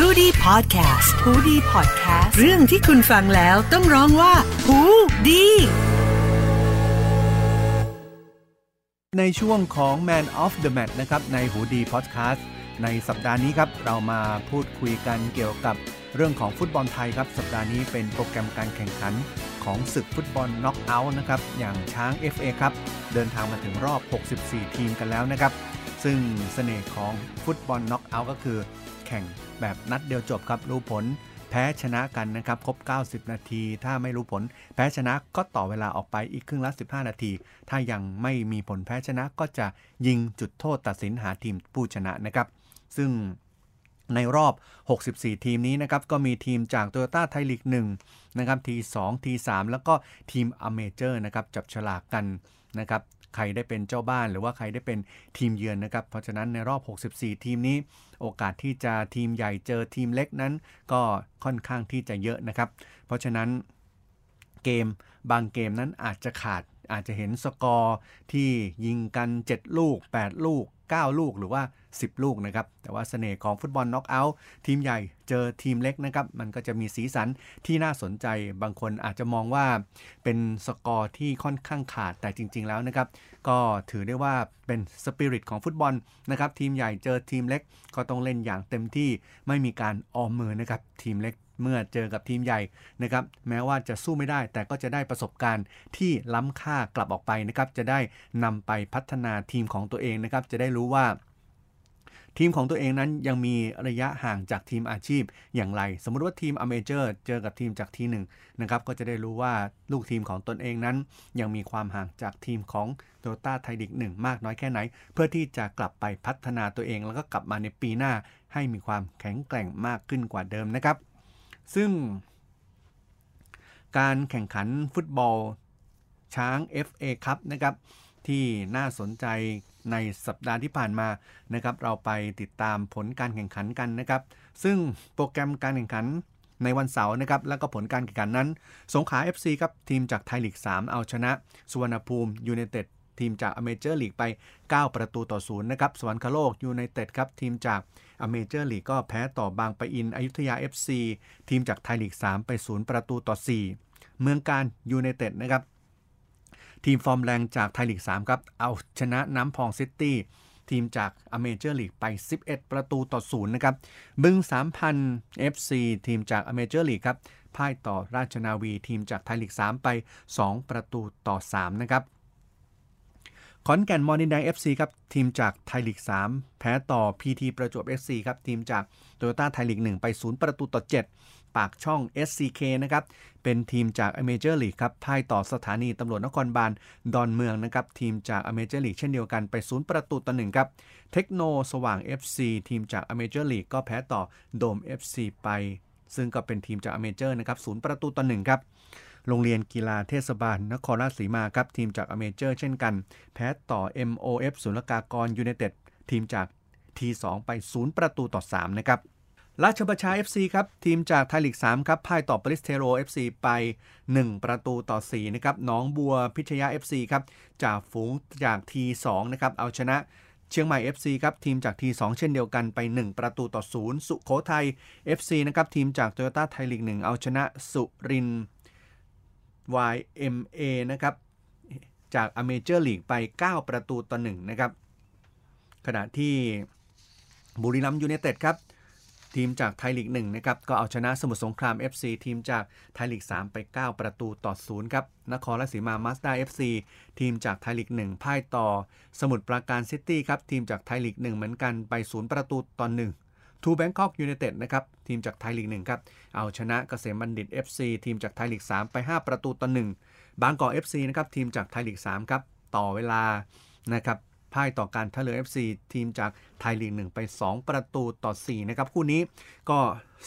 h o ดี้พอดแคสต์ฮูดี้พอดแคสต์เรื่องที่คุณฟังแล้วต้องร้องว่าหูดีในช่วงของ Man of the Match นะครับในหูดีพอดแคสต์ในสัปดาห์นี้ครับเรามาพูดคุยกันเกี่ยวกับเรื่องของฟุตบอลไทยครับ สัปดาห์นี้เป็นโปรแกรมการแข่งขันของศึกฟุตบอลน็อกเอาท์นะครับอย่างช้าง FA ครับเดินทางมาถึงรอบ 64 ทีมกันแล้วนะครับ ซึ่งเสน่ห์ของฟุตบอลน็อกเอาท์ก็คือ แข่งแบบนัดเดียวจบครับรู้ผลแพ้ชนะกันนะครับครบ 90 นาที ถ้าไม่รู้ผล แพ้ชนะก็ต่อเวลาออกไปอีกครึ่งละ 15 นาที ถ้ายังไม่มีผลแพ้ชนะก็จะยิงจุดโทษตัดสินหาทีมผู้ชนะนะครับ ซึ่งในรอบ 64 ทีมนี้นะครับ ก็มีทีมจากโตโยต้าไทยลีก1นะครับที2ที3แล้วก็ทีมอเมเจอร์นะครับ จับฉลากกันนะครับ ใครได้เป็นเจ้าบ้านหรือว่าใครได้เป็นทีมเยือนนะครับ เพราะฉะนั้นในรอบ 64 ทีมนี้ โอกาสที่จะทีมใหญ่เจอทีมเล็กนั้น ก็ค่อนข้างที่จะเยอะนะครับ เพราะฉะนั้นเกมบางเกมนั้นอาจจะขาดอาจจะเห็นสกอร์ที่ยิงกัน 7 ลูก 8 ลูก 9 ลูกหรือว่า 10 ลูกนะครับ แต่ว่าเสน่ห์ของฟุตบอลน็อกเอาท์ทีมใหญ่เจอทีมเล็กนะครับ มันก็จะมีสีสันที่น่าสนใจ บางคนอาจจะมองว่าเป็นสกอร์ที่ค่อนข้างขาด แต่จริง ๆ แล้วนะครับ ก็ถือได้ว่าเป็นสปิริตของฟุตบอลนะครับ ทีมใหญ่เจอทีมเล็ก ก็ต้องเล่นอย่างเต็มที่ ไม่มีการออมมือนะครับ ทีมเล็กเมื่อเจอกับทีมใหญ่นะครับแม้ว่าจะสู้ไม่ได้แต่ก็จะได้ประสบการณ์ที่ล้ำค่ากลับออกไปนะครับจะได้นำไปพัฒนาทีมของตัวเองนะครับจะได้รู้ว่า ทีมของตัวเองนั้นยังมีระยะห่างจากทีมอาชีพอย่างไร สมมุติว่าทีมอเมเจอร์เจอกับทีมจากทีหนึ่งนะครับก็จะได้รู้ว่าลูกทีมของตนเองนั้น ยังมีความห่างจากทีมของโตต้าไทยดิกหนึ่งมากน้อยแค่ไหน เพื่อที่จะกลับไปพัฒนาตัวเอง แล้วก็กลับมาในปีหน้าให้มีความแข็งแกร่งมากขึ้นกว่าเดิมนะครับ ซึ่ง การแข่งขันฟุตบอลช้าง FA ครับนะครับที่น่าสนใจ ในสัปดาห์ที่ผ่านมานะครับเราไปติดตามผลการแข่งขันกันนะครับ ซึ่งโปรแกรมการแข่งขันในวันเสาร์นะครับ แล้วก็ผลการแข่งขันนั้น สงขลา FC ครับทีมจากไทยลีก 3 เอาชนะ สุวรรณภูมิยูไนเต็ดทีมจาก amateur league ไป 9 ประตูต่อศูนย์นะครับ สวรรคโลกยูไนเต็ดครับ ทีมจาก amateur league ก็แพ้ต่อบางปะอิน อยุธยา FC ทีมจากไทยลีก 3 ไป 0 ประตูต่อ 4 เมืองกาญจน์ยูไนเต็ดนะครับ ทีมฟอร์มแรงจากไทยลีก 3 ครับ เอาชนะน้ำพองซิตี้ ทีมจาก amateur league ไป 11 ประตูต่อ0นะครับ บึง สามพัน FC ทีมจาก amateur league ครับพ่ายต่อราชนาวีทีมจากไทยลีก 3 ไป 2 ประตูต่อ 3 นะครับขอนแก่นมอดินแดง FC ครับ ทีมจากไทยลีก 3 แพ้ต่อ PT ประจวบ FC ครับ ทีมจากโตโยต้าไทยลีก 1 ไป 0 ประตูต่อ 7 ปากช่อง SCK นะครับ เป็นทีมจาก amateur league ครับพ่ายต่อสถานีตำรวจนครบาลดอนเมืองนะครับ ทีมจาก amateur league เช่นเดียวกันไป0ประตูต่อ1ครับ เทคโนสว่าง FC ทีมจาก amateur league ก็แพ้ต่อโดม FC ไป ซึ่งก็เป็นทีมจาก amateur นะครับ0ประตูต่อ1ครับโรงเรียนกีฬาเทศบาลนครราชสีมาครับทีมจาก amateur เช่นกัน แพ้ต่อ MOF ศุลกากรยูไนเต็ดทีมจาก T2 ไป 0 ประตูต่อ 3 นะครับ ราชประชา FC ครับ ทีมจากไทยลีก 3 ครับพ่ายต่อโปลิศเทโร FC ไป 1 ประตูต่อ 4 นะครับหนองบัวพิชยา FC ครับ จ่าฝูงจาก T2 นะครับ เอาชนะเชียงใหม่ FC ครับ ทีมจาก T2 เช่นเดียวกันไป 1 ประตูต่อ 0 สุโขทัย FC นะครับ ทีมจากโตโยต้าไทยลีก 1 เอาชนะสุรินทร์ YMA นะครับ จาก amateur league ไป 9 ประตูต่อ 1 นะครับ ขณะที่บุรีรัมย์ยูไนเต็ดครับ ทีมจากไทยลีก1นะครับก็เอาชนะสมุทรสงคราม FC ทีมจากไทยลีก 3 ไป 9 ประตูต่อ0ครับนครราชสีมามาสด้า FC ทีมจากไทยลีก 1 พ่ายต่อ สมุทรปราการซิตี้ครับทีมจากไทยลีก 1 เหมือนกันไป 0 ประตูต่อ1ทรูแบงค็อกยูไนเต็ดนะครับทีมจากไทยลีก1ครับเอาชนะเกษมบัณฑิต FC ทีมจากไทยลีก 3 ไป 5 ประตูต่อ1บางกอก FC นะครับทีมจากไทยลีก3ครับต่อเวลานะครับ พ่ายต่อการท่าเรือ FC ทีมจากไทยลีก1ไป 2 ประตูต่อ4นะครับคู่นี้ก็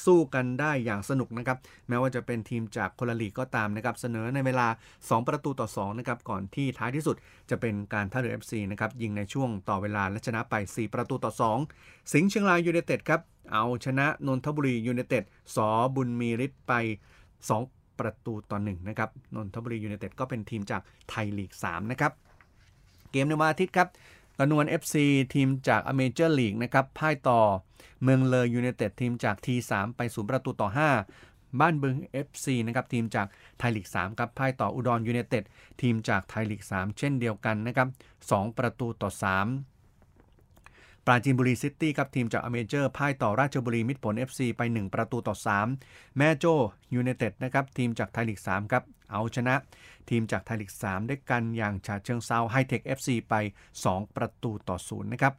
สู้กันได้อย่างสนุกนะครับแม้ว่าจะเป็นทีมจากคนละลีกก็ตามนะครับเสนอในเวลา 2 ประตูต่อ2นะครับก่อนที่ท้ายที่สุดจะเป็นการท่าเรือ FC นะครับยิงในช่วงต่อเวลาและชนะไป 4 ประตูต่อ 2 สิงห์เชียงรายยูไนเต็ดครับเอาชนะนนทบุรียูไนเต็ดสอบุญมีฤทธิ์ไป 2ประตูต่อ1นะครับ นนทบุรียูไนเต็ดก็เป็นทีมจากไทยลีก 3 นะครับ เกมในวันอาทิตย์ครับ กระนวน FC ทีมจาก amateur league นะครับพ่ายต่อเมืองเลยยูไนเต็ดทีมจาก T3 ไปศูนย์ประตูต่อ 5 บ้านบึง FC นะครับทีมจากไทยลีก3ครับพ่ายต่ออุดรยูไนเต็ดทีมจากไทยลีก 3 เช่นเดียวกันนะครับ2ประตูต่อ 3 ปราจีนบุรีซิตี้ครับทีมจาก amateur พ่ายต่อราชบุรีมิตรผล FC ไป 1 ประตูต่อ 3 แม่โจ้ยูไนเต็ดนะครับทีมจากไทยลีก3ครับเอาชนะ ทีมจากไทยลีก3ด้วยกันอย่างฉะเชิงเทราไฮเทค FC ไป 2 ประตูต่อ0นะครับ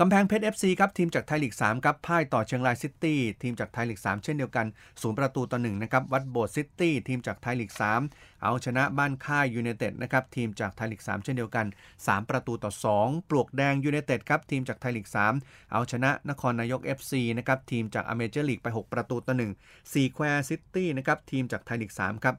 กำแพงเพชร FC ครับทีมจากไทยลีก 3 ครับพ่ายต่อเชียงรายซิตี้ทีมจากไทยลีก 3 เช่นเดียวกันศูนย์ประตูต่อ1นะครับวัดโบสถ์ซิตี้ทีมจากไทยลีก 3 เอาชนะบ้านค่ายยูไนเต็ดนะครับทีมจากไทยลีก 3 เช่นเดียวกัน 3 ประตูต่อ 2 ปลวกแดงยูไนเต็ดครับทีมจากไทยลีก 3 เอาชนะนครนายก FC นะครับทีมจาก amateur league ไป 6 ประตูต่อ1ซีแควร์ซิตี้นะครับทีมจากไทยลีก 3 ครับ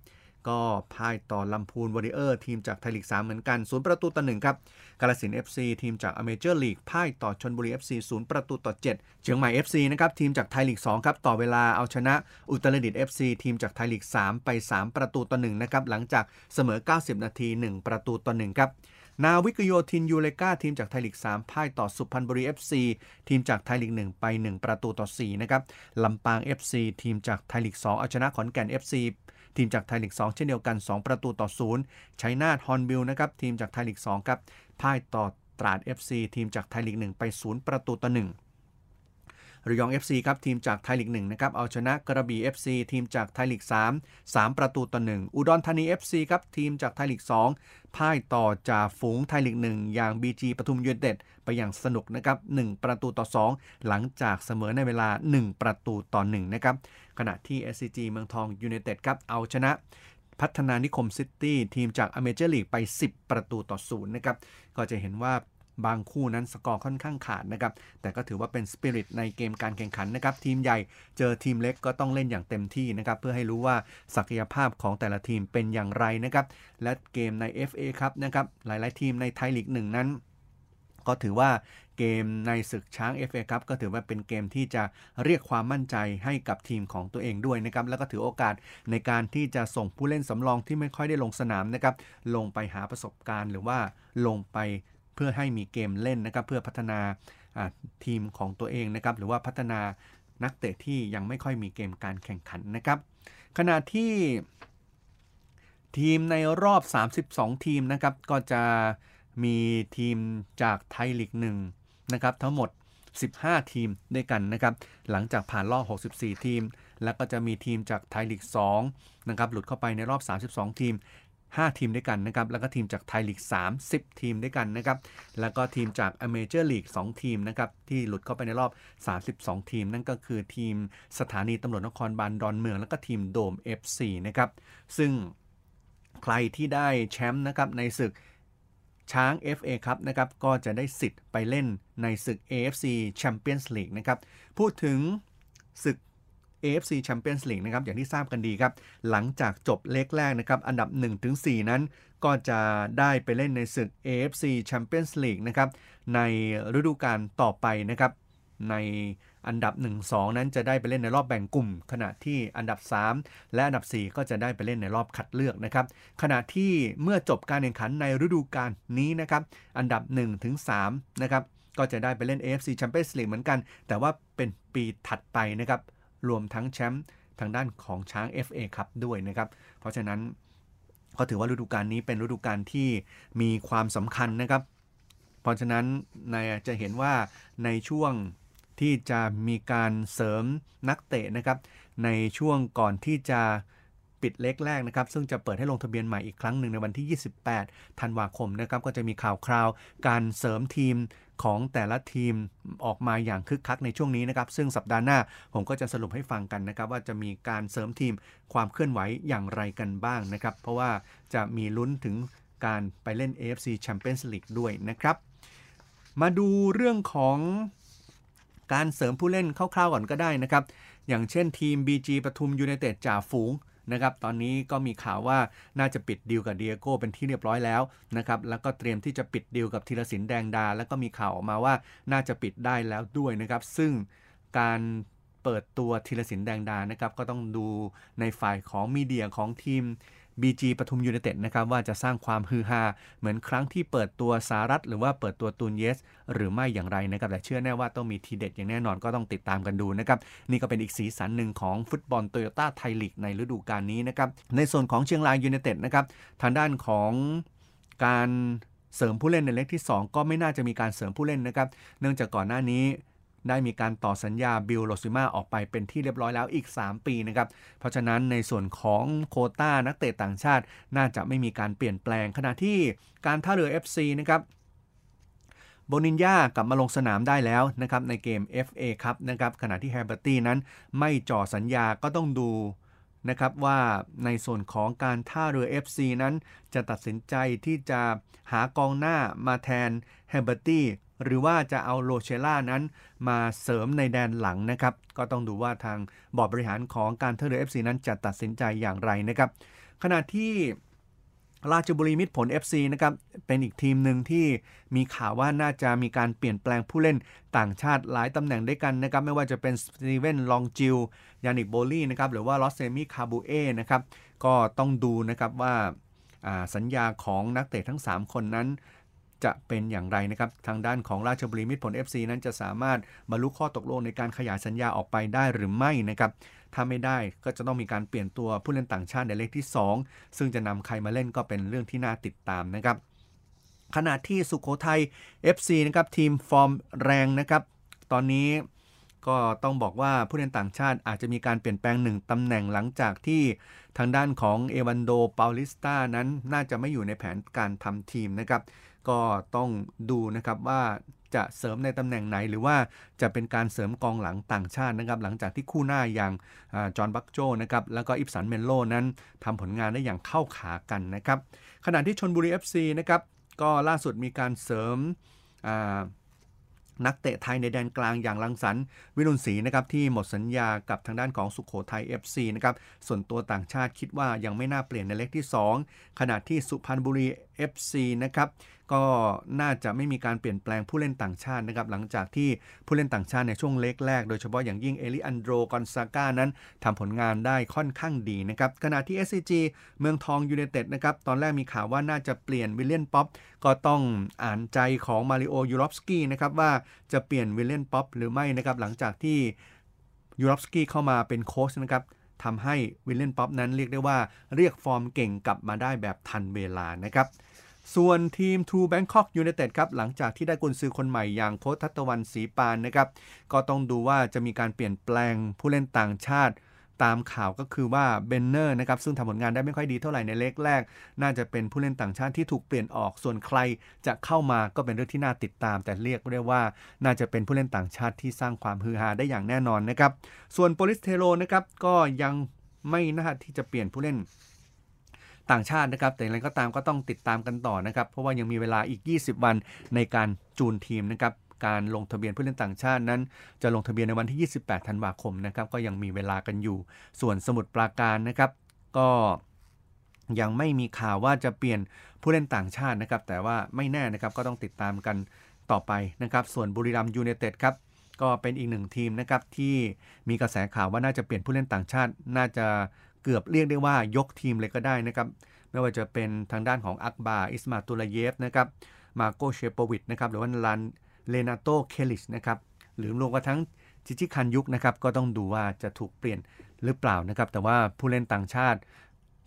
ก็พ่ายต่อลำพูนวอริเออร์ทีมจากไทยลีก 3 เหมือนกันศูนย์ประตูต่อหนึ่งครับ กาฬสินธุ์ FC ทีมจาก amateur league พ่ายต่อชลบุรี FC ศูนย์ประตูต่อ 7 เชียงใหม่ FC นะครับทีมจากไทยลีก 2 ครับ ต่อเวลาเอาชนะอุตรดิตถ์ FC ทีมจากไทยลีก 3 ไป 3 ประตูต่อ 1 นะครับ หลังจากเสมอ 90 นาที 1 ประตูต่อ 1 ครับนาวิกโยธินยูเรก้าทีมจากไทยลีก 3 พ่ายต่อสุพรรณบุรี FC ทีมจากไทยลีก 1 ไป 1 ประตูต่อ 4 นะครับ ลำปาง FC ทีมจากไทยลีก 2 เอาชนะขอนแก่น FC ทีมจากไทยลีก 2 เช่นเดียวกัน 2 ประตูต่อ0ชัยนาทฮอร์นบิลนะครับทีมจากไทยลีก 2 ครับพ่ายต่อตราด FC ทีมจากไทยลีก 1 ไป 0 ประตูต่อ1 ระยอง FC ครับทีมจากไทยลีก1นะครับเอาชนะกระบี่ FC ทีมจากไทยลีก 3 3 ประตูต่อ 1 อุดรธานี FC ครับทีมจากไทยลีก 2 พ่ายต่อจ่าฝูงไทยลีก 1 อย่าง BG ปทุมยูเนเต็ดไปอย่างสนุกนะครับ1ประตูต่อ 2 หลังจากเสมอในเวลา 1 ประตูต่อ1นะครับขณะที่ SCG เมืองทองยูเนเต็ดครับเอาชนะพัฒนานิคมซิตี้ทีมจาก amateur league ไป 10 ประตูต่อศูนย์นะครับ ก็จะเห็นว่า บางคู่นั้นสกอร์ค่อนข้างขาดนะครับ แต่ก็ถือว่าเป็นสปิริตในเกมการแข่งขันนะครับ ทีมใหญ่เจอทีมเล็กก็ต้องเล่นอย่างเต็มที่นะครับ เพื่อให้รู้ว่าศักยภาพของแต่ละทีมเป็นอย่างไรนะครับ และเกมใน FA ครับนะครับ หลายๆ ทีมในไทยลีกหนึ่งนั้น ก็ถือว่าเกมในศึกช้าง FA ครับก็ถือว่าเป็นเกมที่จะเรียกความมั่นใจให้กับทีมของตัวเองด้วยนะครับ แล้วก็ถือโอกาสในการที่จะส่งผู้เล่นสำรองที่ไม่ค่อยได้ลงสนามนะครับ ลงไปหาประสบการณ์ หรือว่าลงไป เพื่อให้มีเกมเล่นนะครับเพื่อพัฒนาทีมของตัวเองนะครับหรือว่าพัฒนานักเตะที่ยังไม่ค่อยมีเกมการแข่งขันนะครับ ขณะที่ทีมในรอบ 32 ทีมนะครับก็จะมีทีมจากไทยลีกหนึ่งนะครับทั้งหมด 15 ทีมด้วยกันนะครับหลังจากผ่านรอบ 64 ทีม แล้วก็จะมีทีมจากไทยลีก2นะครับหลุดเข้าไปในรอบ 32 ทีม 5 ทีมด้วยกันนะครับ แล้วก็ทีมจากไทยลีก 3 10 ทีมด้วยกันนะครับ แล้วก็ทีมจากอเมเจอร์ลีก 2 ทีมนะครับ ที่หลุดเข้าไปในรอบ 32 ทีม นั่นก็คือทีมสถานีตำรวจนครบาลดอนเมือง แล้วก็ทีมโดม FC นะครับ ซึ่งใครที่ได้แชมป์นะครับในศึกช้าง FA ครับนะครับ ก็จะได้สิทธิ์ไปเล่นในศึก AFC Champions League นะครับ พูดถึงศึก AFC Champions League นะครับอย่างที่ทราบกันดีครับ หลังจากจบเล็กแรกนะครับ อันดับ 1-4 นั้น ก็จะได้ไปเล่นในศึก AFC Champions League นะครับในฤดูกาลต่อไปนะครับ ในอันดับ 1-2 นั้นจะได้ไปเล่นในรอบแบ่งกลุ่ม ขณะที่อันดับ 3 และอันดับ 4 ก็จะได้ไปเล่นในรอบคัดเลือกนะครับ ขณะที่เมื่อจบการแข่งขันในฤดูกาลนี้นะครับ อันดับ 1-3 นะครับก็จะได้ไปเล่น AFC Champions League เหมือนกัน แต่ว่าเป็นปีถัดไปนะครับ รวมทั้งแชมป์ทางด้านของช้าง FA ครับด้วยนะครับ เพราะฉะนั้นก็ถือว่าฤดูกาลนี้เป็นฤดูกาลที่มีความสำคัญนะครับ เพราะฉะนั้นนายจะเห็นว่าในช่วงที่จะมีการเสริมนักเตะนะครับ ในช่วงก่อนที่จะปิดเล็กแรกนะครับ ซึ่งจะเปิดให้ลงทะเบียนใหม่อีกครั้งหนึ่งในวันที่ 28 ธันวาคมนะครับ ก็จะมีข่าวคราว การเสริมทีม ของแต่ละทีมออกมาอย่างคึกคักในช่วงนี้นะครับ ซึ่งสัปดาห์หน้าผมก็จะสรุปให้ฟังกันนะครับ ว่าจะมีการเสริมทีมความเคลื่อนไหวอย่างไรกันบ้างนะครับ เพราะว่าจะมีลุ้นถึงการไปเล่น AFC Champions League ด้วยนะครับ มาดูเรื่องของการเสริมผู้เล่นคร่าวๆก่อนก็ได้นะครับ อย่างเช่นทีม BG ปทุมยูไนเต็ดจ่าฝูง นะครับตอนนี้ก็มีข่าวว่าน่าจะปิดดีลกับเดียโก้เป็นที่เรียบร้อยแล้วนะครับแล้วก็เตรียมที่จะปิดดีลกับธีรศิลป์แดงดา แล้วก็มีข่าวออกมาว่าน่าจะปิดได้แล้วด้วยนะครับ ซึ่งการเปิดตัวธีรศิลป์แดงดานะครับก็ต้องดูในฝ่ายของ media ของทีม BG ปทุมยูเนเต็ดนะครับว่าจะสร้างความฮือฮาเหมือนครั้งที่เปิดตัวสารัชหรือว่าเปิดตัวตูเญซ หรือไม่อย่างไรนะครับแต่เชื่อแน่ว่าต้องมีทีเด็ดอย่างแน่นอนก็ต้องติดตามกันดูนะครับนี่ก็เป็นอีกสีสันหนึ่งของฟุตบอลโตโยต้าไทยลีกในฤดูกาลนี้นะครับในส่วนของเชียงรายยูเนเต็ดนะครับทางด้านของการเสริมผู้เล่นในเลกที่ 2 ก็ไม่น่าจะมีการเสริมผู้เล่นนะครับ เนื่องจากก่อนหน้านี้ ได้มีการต่อสัญญาบิลโลซิมาออกไปเป็นที่เรียบร้อยแล้วอีก 3 ปีนะครับ เพราะฉะนั้นในส่วนของโควตานักเตะต่างชาติ น่าจะไม่มีการเปลี่ยนแปลงขณะที่การท่าเรือ FC นะครับโบนิยากลับมาลงสนามได้แล้วนะครับในเกม FA ครับนะครับขณะที่แฮร์เบอร์ตี้นั้นไม่ต่อสัญญาก็ต้องดูนะครับว่าในส่วนของการท่าเรือ FC นั้นจะตัดสินใจที่จะหากองหน้ามาแทนแฮร์เบอร์ตี้ หรือว่าจะเอาโรเชล่านั้นมาเสริมในแดนหลังนะครับ ก็ต้องดูว่าทางบอร์ดบริหารของการเทอร์เรือ FC นั้นจะตัดสินใจอย่างไรนะครับ ขณะที่ราชบุรีมิตรผล FC นะครับเป็นอีกทีมหนึ่งที่มีข่าวว่าน่าจะมีการเปลี่ยนแปลงผู้เล่นต่างชาติหลายตำแหน่งด้วยกันนะครับ ไม่ว่าจะเป็นสตีเวนลองจิลยานนิกโบลี่นะครับหรือว่าลอสเซมี คาราบูเอนะครับก็ต้องดูนะครับว่าสัญญาของนักเตะทั้ง 3 คนนั้น จะเป็นอย่างไรนะครับ ทางด้านของราชบุรีมิตรผล FC นั้นจะสามารถบรรลุข้อตกลงในการขยายสัญญาออกไปได้หรือไม่นะครับถ้าไม่ได้ก็จะต้องมีการเปลี่ยนตัวผู้เล่นต่างชาติในเลกที่ 2 ซึ่งจะนำใครมาเล่นก็เป็นเรื่องที่น่าติดตามนะครับ ขณะที่สุโขทัย FC นะครับทีมฟอร์มแรงนะครับ ตอนนี้ก็ต้องบอกว่าผู้เล่นต่างชาติอาจจะมีการเปลี่ยนแปลงหนึ่งตำแหน่งหลังจากที่ทางด้านของเอวานโดร เปาลิสต้านั้นน่าจะไม่อยู่ในแผนการทำทีมนะครับ ก็ต้องดูนะครับว่าจะเสริมในตำแหน่งไหน หรือว่าจะเป็นการเสริมกองหลังต่างชาตินะครับ หลังจากที่คู่หน้าอย่างจอห์นบาจโจ้นะครับแล้วก็อิบสันเมโลนั้นทำผลงานได้อย่างเข้าขากันนะครับ ขณะที่ชลบุรี FC นะครับก็ล่าสุดมีการเสริมนักเตะไทยในแดนกลางอย่างลังสันวิรุณศรีนะครับที่หมดสัญญากับทางด้านของสุขโขทัย FC นะครับส่วนตัวต่างชาติคิดว่ายังไม่น่าเปลี่ยนในเล็กที่ 2 ขณะที่สุพรรณบุรี FC นะครับก็น่าจะไม่มีการเปลี่ยนแปลงผู้เล่นต่างชาตินะครับหลังจากที่ผู้เล่นต่างชาติในช่วงเล็กแรกโดยเฉพาะอย่างยิ่งเอลิอันโดรกอนซาก้านั้นทำผลงานได้ค่อนข้างดีนะครับขณะที่ SCG เมืองทองยูเนเต็ดนะครับตอนแรกมีข่าวว่าน่าจะเปลี่ยนวิลเลียนป็อปป์ก็ต้องอ่านใจของมาริโอยูรอฟสกี้นะครับว่าจะเปลี่ยนวิลเลียนป็อปป์หรือไม่นะครับหลังจากที่ยูรอฟสกี้เข้ามาเป็นโค้ชนะครับ ทำให้วิลเลียนป็อปป์นั้นเรียกได้ว่าเรียกฟอร์มเก่งกลับมาได้แบบทันเวลานะครับส่วนทีม True Bangkok United ครับหลังจากที่ได้กุนซือคนใหม่อย่างโค้ชธชตวันศรีปานนะครับก็ต้องดูว่าจะมีการเปลี่ยนแปลงผู้เล่นต่างชาติ ตามข่าวก็คือว่าเบนเนอร์นะครับซึ่งทำผลงานได้ไม่ค่อยดีเท่าไหร่ในเลกแรก น่าจะเป็นผู้เล่นต่างชาติที่ถูกเปลี่ยนออกส่วนใครจะเข้ามาก็เป็นเรื่องที่น่าติดตาม แต่เรียกได้ว่าน่าจะเป็นผู้เล่นต่างชาติที่สร้างความฮือฮาได้อย่างแน่นอนนะครับส่วนโปลิศ เทโรนะครับก็ยังไม่น่าที่จะเปลี่ยนผู้เล่นต่างชาตินะครับ แต่อย่างไรก็ตามก็ต้องติดตามกันต่อนะครับ เพราะว่ายังมีเวลาอีก 20 วันในการจูนทีมนะครับ การลงทะเบียนผู้เล่นต่างชาตินั้น จะลงทะเบียนในวันที่ 28 ธันวาคมนะครับก็ยังมีเวลากันอยู่ ส่วนสมุทรปราการนะครับ ก็ยังไม่มีข่าวว่าจะเปลี่ยนผู้เล่นต่างชาตินะครับ แต่ว่าไม่แน่นะครับก็ต้องติดตามกันต่อไปนะครับ ส่วนบุรีรัมย์ยูไนเต็ดครับก็เป็นอีกหนึ่งทีมนะครับที่มีกระแสข่าวว่าน่าจะเปลี่ยนผู้เล่นต่างชาติ น่าจะเกือบเรียกได้ว่ายกทีมเลยก็ได้นะครับ ไม่ว่าจะเป็นทางด้านของอักบาร์ อิสมาตุลลาเยฟนะครับมาโกเชโปวิดนะครับหรือว่าลัน เลนาโตเคลิชนะครับหรือรวมกระทั้งจิจิคันยุกนะครับก็ต้องดูว่าจะถูกเปลี่ยนหรือเปล่านะครับ แต่ว่าผู้เล่นต่างชาติ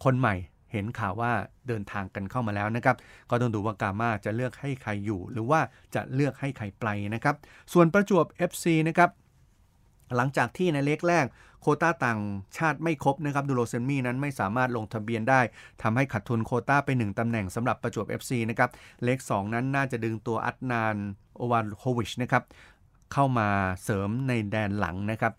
คนใหม่เห็นข่าวว่าเดินทางกันเข้ามาแล้วนะครับ ก็ต้องดูว่ากาม่าจะเลือกให้ใครอยู่ หรือว่าจะเลือกให้ใครไปนะครับ ส่วนประจวบ FC นะครับ หลังจากที่ในเล็กแรกโคต้าต่างชาติไม่ครบนะครับดูโรเซนมี่นั้นไม่สามารถลงทะเบียนได้ทำให้ขาดทุนโคต้าไป 1ตำแหน่งสำหรับประจวบ FC นะครับเลข2นั้นน่าจะดึงตัวอัตนานโอวานโควิชนะครับเข้ามาเสริมในแดนหลังนะครับ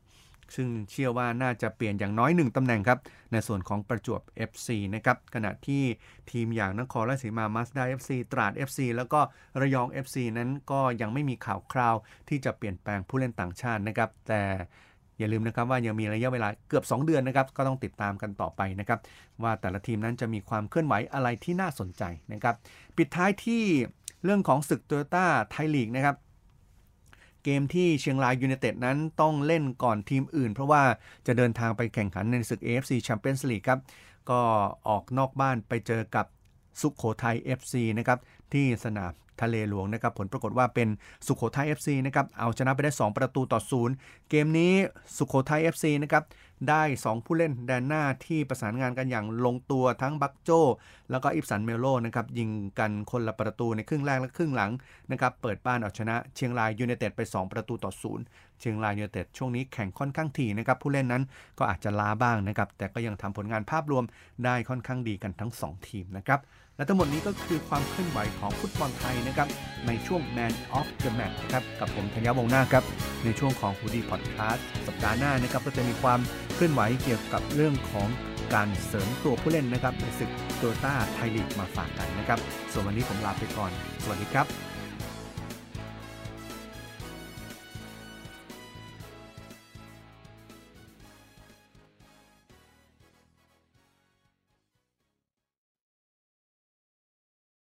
ซึ่งเชื่อว่าน่าจะเปลี่ยนอย่างน้อย 1ตำแหน่งครับ ในส่วนของประจวบ FC นะครับขณะที่ทีมอย่างนครราชสีมามาสด้า FC ตราด FC แล้วก็ระยอง FC นั้นก็ยังไม่มีข่าวคราว ที่จะเปลี่ยนแปลงผู้เล่นต่างชาตินะครับแต่อย่าลืมนะครับว่ายังมีระยะเวลาเกือบ 2 เดือนนะครับก็ต้องติดตามกันต่อไปนะครับว่าแต่ละทีมนั้นจะมีความเคลื่อนไหวอะไรที่น่าสนใจนะครับปิดท้ายที่เรื่องของศึกโตโยต้าไทยลีกนะครับ เกมที่เชียงรายยูเนเต็ดนั้นต้องเล่นก่อนทีมอื่น เพราะว่าจะเดินทางไปแข่งขันในศึก AFC Champions League ครับ ก็ออกนอกบ้านไปเจอกับสุขโขทัย FC นะครับที่สนาม ทะเลหลวงนะครับผลปรากฏว่าเป็นสุขโขทัย FC นะครับเอาชนะไปได้ 2 ประตูต่อศูนย์เกมนี้สุโขทัย FC นะครับได้ 2 ผู้เล่นแดนหน้าที่ประสานงานกันอย่างลงตัวทั้งบาจโจ้ แล้วก็อิบสันเมโลนะครับยิงกันคนละประตูในครึ่งแรกและครึ่งหลังนะครับเปิดบ้านเอาชนะเชียงรายยูเนเต็ดไป 2 ประตูต่อศูนย์เชียงรายยูเนเต็ดช่วงนี้แข่งค่อนข้างถี่นะครับผู้เล่นนั้นก็อาจจะล้าบ้างนะครับแต่ก็ยังทำผลงานภาพรวมได้ค่อนข้างดีกันทั้ง 2 ทีมนะครับ และทั้งหมดนี้ก็คือความเคลื่อนไหวของฟุตบอลไทยนะครับในช่วง Man of the Match นะครับกับผมธัญญาวงศ์นาครับในช่วงของฮูดี้พอดแคสต์สัปดาห์หน้านะครับก็จะมีความเคลื่อนไหวเกี่ยวกับเรื่องของการเสริมตัวผู้เล่นนะครับในศึกโตต้าไทยลีกมาฝากกันนะครับส่วนวันนี้ผมลาไปก่อน สวัสดีครับ